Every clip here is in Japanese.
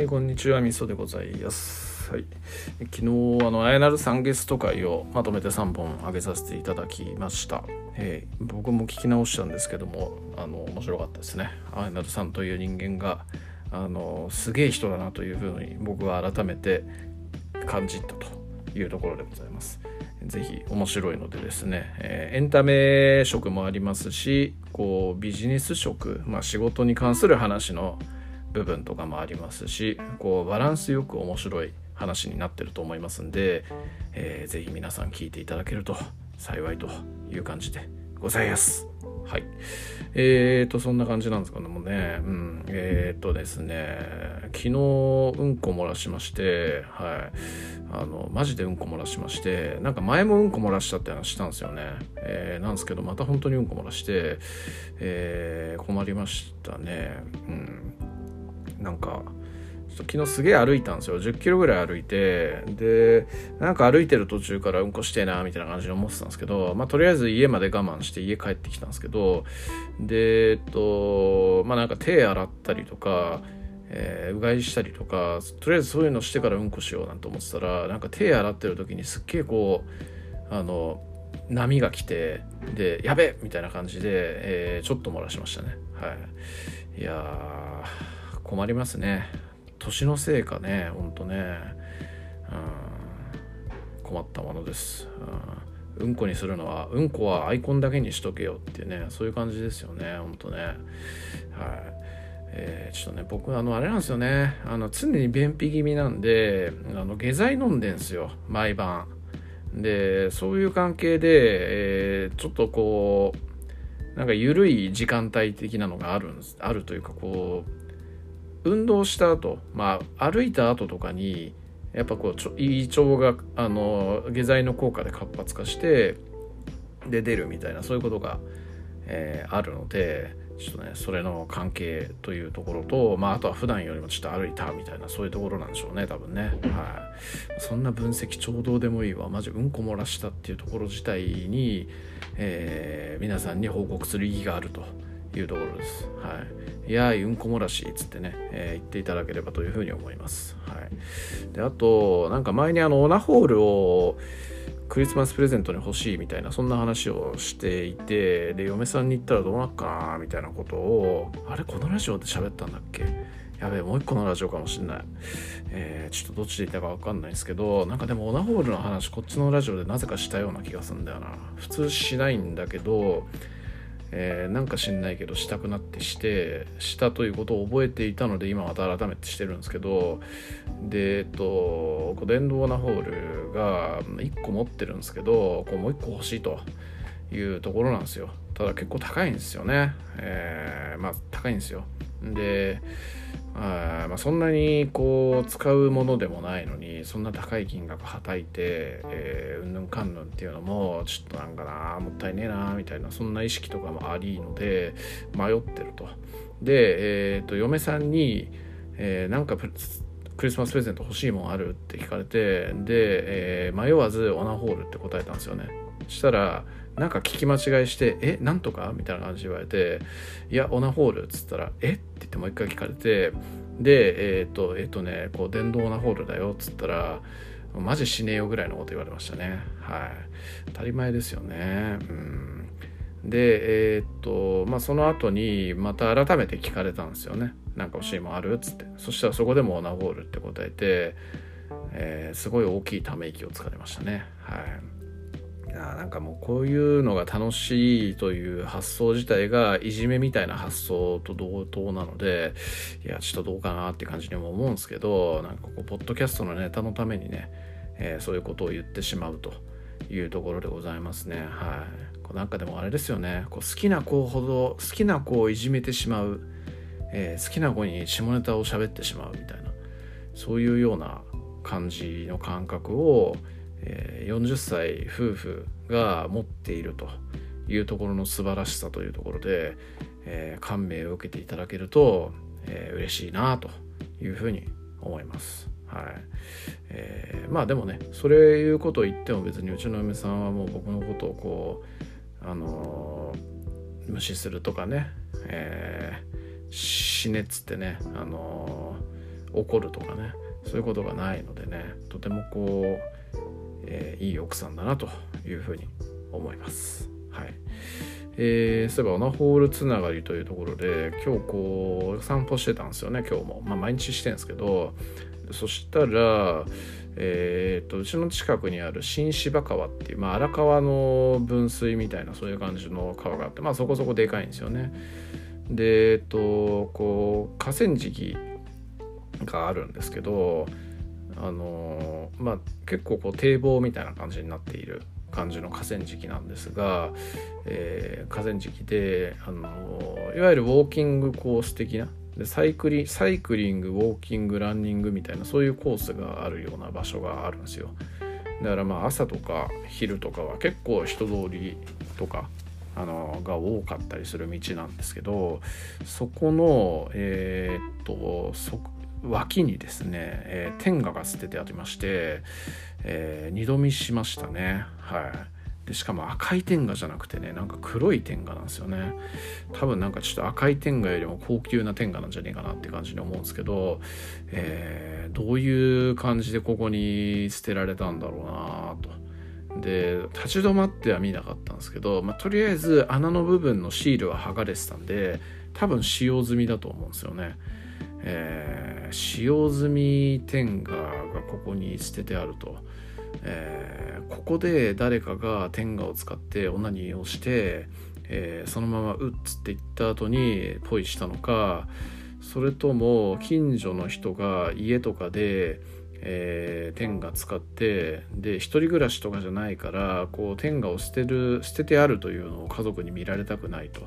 はい、こんにちは、みそでございます。はい、昨日、あの、あやなるさんゲスト会をまとめて3本上げさせていただきました。えー僕も聞き直したんですけども、あの、面白かったですね。あやなるさんという人間が、あの、すげえ人だなというふうに僕は改めて感じたというところでございます。ぜひ面白いのでですね、えーエンタメ色もありますしこうビジネス色、まあ、仕事に関する話の部分とかもありますしこうバランスよく面白い話になってると思いますんで、えーぜひ皆さん聞いていただけると幸いという感じでございます。はい。えーと、そんな感じなんですけどもね、うん、えーとですね、昨日、うんこ漏らしまして、はい。あの、マジでうんこ漏らしまして、なんか前もうんこ漏らしたって話したんですよね。えーなんですけど、また本当にうんこ漏らして、えー困りましたね。うん。なんか、昨日すげえ歩いたんですよ。10キロぐらい歩いてでなんか歩いてる途中からうんこしてえなみたいな感じで思ってたんですけどまあとりあえず家まで我慢して家帰ってきたんですけどでえっとまあなんか手洗ったりとかえーうがいしたりとかとりあえずそういうのしてからうんこしようなんて思ってたらなんか手洗ってる時にすっげえこうあの波が来てでやべえみたいな感じで、えーちょっと漏らしましたね。はい。いや困りますね。年のせいかねほんとね。うん。困ったものです、うん、うんこにするのはうんこはアイコンだけにしとけよっていうねそういう感じですよねほんとね。はい。えーちょっとね僕あのあれなんですよね。あの常に便秘気味なんであの下剤飲んでんすよ毎晩。でそういう関係で、えーちょっとこうなんか緩い時間帯的なのがあるんですあるというかこう運動した後まあ歩いた後とかにやっぱこう胃腸があの下剤の効果で活発化してで出るみたいなそういうことが、えーあるのでちょっとねそれの関係というところと、まあ、あとは普段よりもちょっと歩いたみたいなそういうところなんでしょうね多分ね。はい。そんな分析ちょうどでもいいわ。マジうんこ漏らしたっていうところ自体に、えー皆さんに報告する意義があると。いうところです。はい。いやーうんこ漏らしつってね、えー言っていただければというふうに思います。はい。であとなんか前にあのオナホールをクリスマスプレゼントに欲しいみたいなそんな話をしていてで嫁さんに言ったらどうなっかなみたいなことをあれこのラジオで喋ったんだっけ？やべえもう一個のラジオかもしんない、えーちょっとどっちで言ったか分かんないですけどなんかでもオナホールの話こっちのラジオでなぜかしたような気がするんだよな。普通しないんだけどえーなんか知んないけどしたくなってしてしたということを覚えていたので今また改めてしてるんですけどでえっと電動オナホールが1個持ってるんですけどこうもう1個欲しいというところなんですよ。ただ結構高いんですよね。えーまあ高いんですよ。であまあ、そんなにこう使うものでもないのにそんな高い金額はたいてえーうんぬんかんぬんっていうのもちょっとなんかなもったいねえなみたいなそんな意識とかもありので迷ってると。で、えー、と嫁さんに、えーなんかクリスマスプレゼント欲しいもんあるって聞かれてで、えー迷わずオナホールって答えたんですよね。したらなんか聞き間違いして「えなんとか?」みたいな感じで言われて「いやオナホール」っつったら「え？っ?」て言ってもう一回聞かれてでえっ、とえっ、とねこう電動オナホールだよ。っつったらマジしねえよぐらいのこと言われましたね。はい。当たり前ですよね。うん。でえーっとまあその後にまた改めて聞かれたんですよね。なんか欲しいもんある？っつって。そしたらそこでもオナホールって答えて、えすごい大きいため息をつかれましたね。はい。いやなんかもうこういうのが楽しいという発想自体がいじめみたいな発想と同等なのでいやちょっとどうかなって感じにも思うんですけどなんかこうポッドキャストのネタのためにね、えーそういうことを言ってしまうというところでございますね。はい。こうなんかでもあれですよね。こう好きな子ほど好きな子をいじめてしまう、えー好きな子に下ネタを喋ってしまうみたいなそういうような感じの感覚を、え40歳夫婦が持っているというところの素晴らしさというところで、えー感銘を受けていただけると、えー嬉しいなというふうに思います。はいえーまあでもねそういうことを言っても別にうちの嫁さんはもう僕のことをこうあのー無視するとかね、えー死ねっつってね、あの怒るとかねそういうことがないのでねとてもこう、えー、いい奥さんだなというふうに思います。はいえー、そういえばオナホールつながりというところで今日こう散歩してたんですよね今日も、まあ、毎日してるんですけどそしたら、えーと、うちの近くにある新芝川っていう、まあ、荒川の分水みたいなそういう感じの川があって、まあ、そこそこでかいんですよね。でえっとこう河川敷があるんですけどあのまあ結構こう堤防みたいな感じになっている感じの河川敷なんですが、えー、河川敷であのいわゆるウォーキングコース的なでサイクリサイクリングウォーキングランニングみたいなそういうコースがあるような場所があるんですよ。だからまあ朝とか昼とかは結構人通りとかあのが多かったりする道なんですけどそこのえー、っと脇にですね、えー、天下が捨ててありまして、えー、二度見しましたね。はい。でしかも赤い天下じゃなくてねなんか黒い天下なんですよね。多分なんかちょっと赤い天下よりも高級な天下なんじゃねえかなって感じに思うんですけど、えー、どういう感じでここに捨てられたんだろうなと。で立ち止まっては見なかったんですけど、まあ、とりあえず穴の部分のシールは剥がれてたんで多分使用済みだと思うんですよね。えー、使用済み天下がここに捨ててあると、えー、ここで誰かが天下を使ってオナニーをして、えー、そのままうっつって言った後にポイしたのかそれとも近所の人が家とかで、えー、天下使ってで一人暮らしとかじゃないからこう天下を捨てる捨ててあるというのを家族に見られたくないと。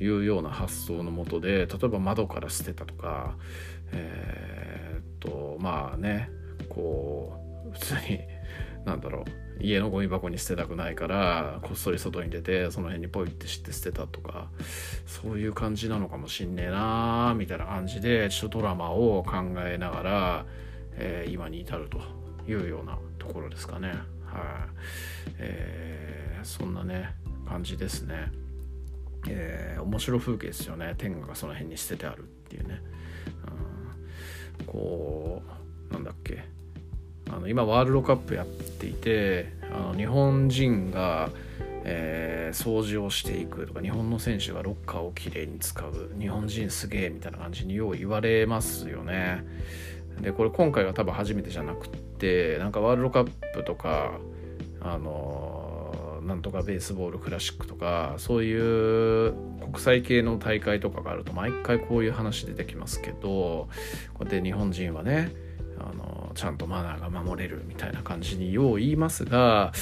いうような発想のもとで例えば窓から捨てたとかえー、っとまあねこう普通になんだろう家のゴミ箱に捨てたくないからこっそり外に出てその辺にポイってして捨てたとかそういう感じなのかもしんねえなーみたいな感じでちょっとドラマを考えながら、えー、今に至るというようなところですかねはい、えー、そんなね感じですね。えー、面白風景ですよね。天下がその辺に捨ててあるっていうね、うん、こうなんだっけ。あの今ワールドカップやっていてあの日本人が、えー、掃除をしていくとか日本の選手がロッカーをきれいに使う日本人すげえみたいな感じによう言われますよね。でこれ今回は多分初めてじゃなくってなんかワールドカップとかあのなんとかベースボールクラシックとかそういう国際系の大会とかがあると毎回こういう話出てきますけどこうやって日本人はねあのちゃんとマナーが守れるみたいな感じによう言いますが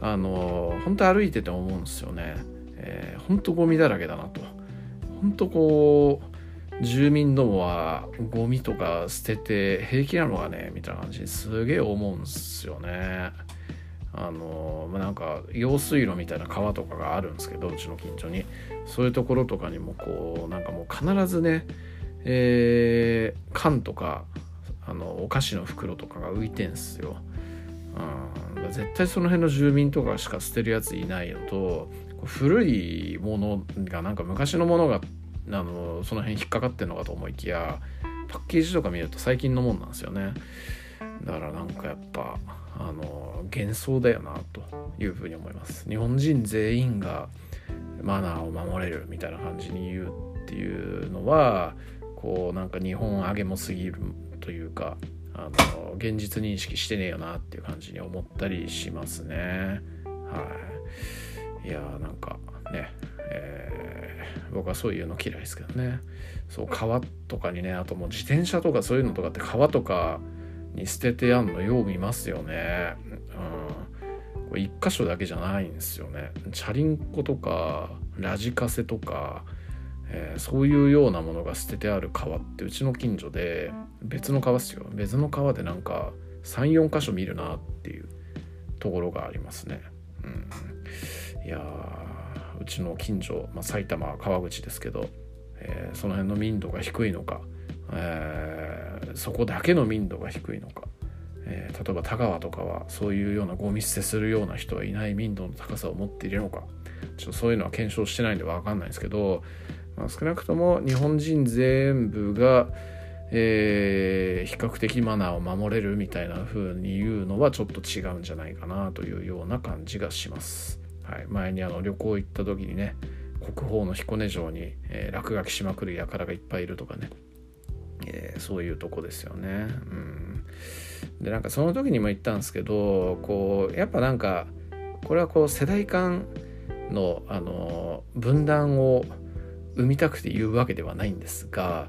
あの本当歩いてて思うんですよね、えー、本当ゴミだらけだなと本当こう住民どもはゴミとか捨てて平気なのかねみたいな感じにすげえ思うんですよね。あのまあ、なんか用水路みたいな川とかがあるんですけどうちの近所に。そういうところとかにもこうなんかもう必ずね、えー、缶とかあのお菓子の袋とかが浮いてんすよ、うん、絶対その辺の住民とかしか捨てるやついないのと古いものがなんか昔のものがあのその辺引っかかってんのかと思いきやパッケージとか見ると最近のもんなんですよね。だからなんかやっぱあの幻想だよなというふうに思います。日本人全員がマナーを守れるみたいな感じに言うっていうのはこうなんか日本上げもすぎるというかあの現実認識してねえよなっていう感じに思ったりしますね。はい。いやーなんかねえー、僕はそういうの嫌いですけどね。そう川とかにねあともう自転車とかそういうのとかって川とかに捨ててやんのよう見ますよね。うん。これ一箇所だけじゃないんですよね。チャリンコとかラジカセとか、えー、そういうようなものが捨ててある川ってうちの近所で別の川っすよ。別の川でなんか34箇所見るなっていうところがありますね。うん。いやうちの近所、まあ、埼玉川口ですけど、えー、その辺の民度が低いのかえ、そこだけの民度が低いのか、えー、例えば田川とかはそういうようなゴミ捨てするような人はいない民度の高さを持っているのか。ちょっとそういうのは検証してないんで分かんないんですけど、まあ、少なくとも日本人全部が、えー、比較的マナーを守れるみたいな風に言うのはちょっと違うんじゃないかなというような感じがします。はい、前にあの旅行行った時にね国宝の彦根城に、えー、落書きしまくる輩がいっぱいいるとかね、えー、そういうとこですよね。うん、でなんかその時にも言ったんですけどこうやっぱなんかこれはこう世代間のあの分断を生みたくて言うわけではないんですが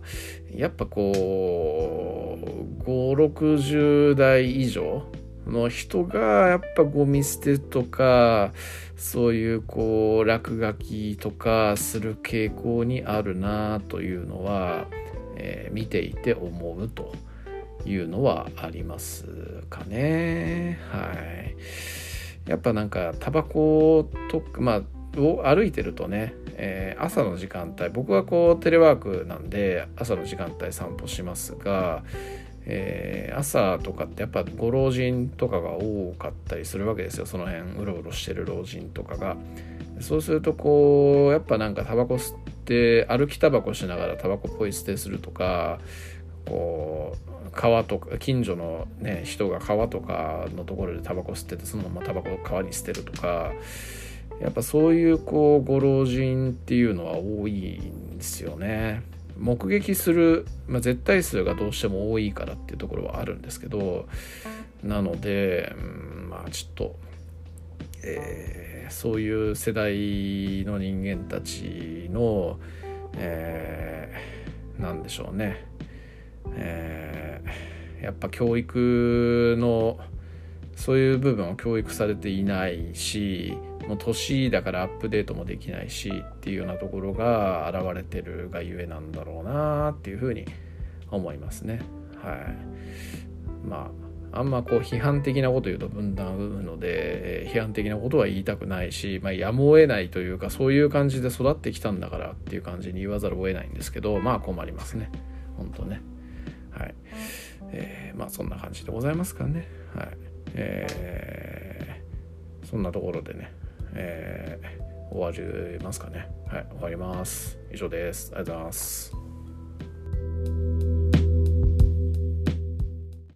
やっぱこう560代以上の人がやっぱゴミ捨てとかそういうこう落書きとかする傾向にあるなというのは、えー、見ていて思うというのはありますかね。はい。やっぱなんかタバコとまあを歩いてるとねえー、朝の時間帯僕はこうテレワークなんで朝の時間帯散歩しますが、えー、朝とかってやっぱご老人とかが多かったりするわけですよ。その辺うろうろしてる老人とかが。そうするとこうやっぱなんかタバコ吸って歩きタバコしながらタバコポイ捨てするとかこう川とか近所の、ね、人が川とかのところでタバコ吸っててそのままタバコを川に捨てるとかやっぱそういうこうご老人っていうのは多いんですよね。目撃する、まあ、絶対数がどうしても多いからっていうところはあるんですけどなので、うん、まあちょっと、えー、そういう世代の人間たちの、えー、なんでしょうね、えー、やっぱ教育のそういう部分を教育されていないしもう年だからアップデートもできないしっていうようなところが現れてるがゆえなんだろうなっていうふうに思いますね。はい。まああんまこう批判的なこと言うと分断を生むので批判的なことは言いたくないし、まあ、やむを得ないというかそういう感じで育ってきたんだからっていう感じに言わざるを得ないんですけどまあ困りますね本当ねはいえー、まあそんな感じでございますかねはいえー、そんなところでねえー、終わりますかね。はい、終わります。以上です。ありがとうございます。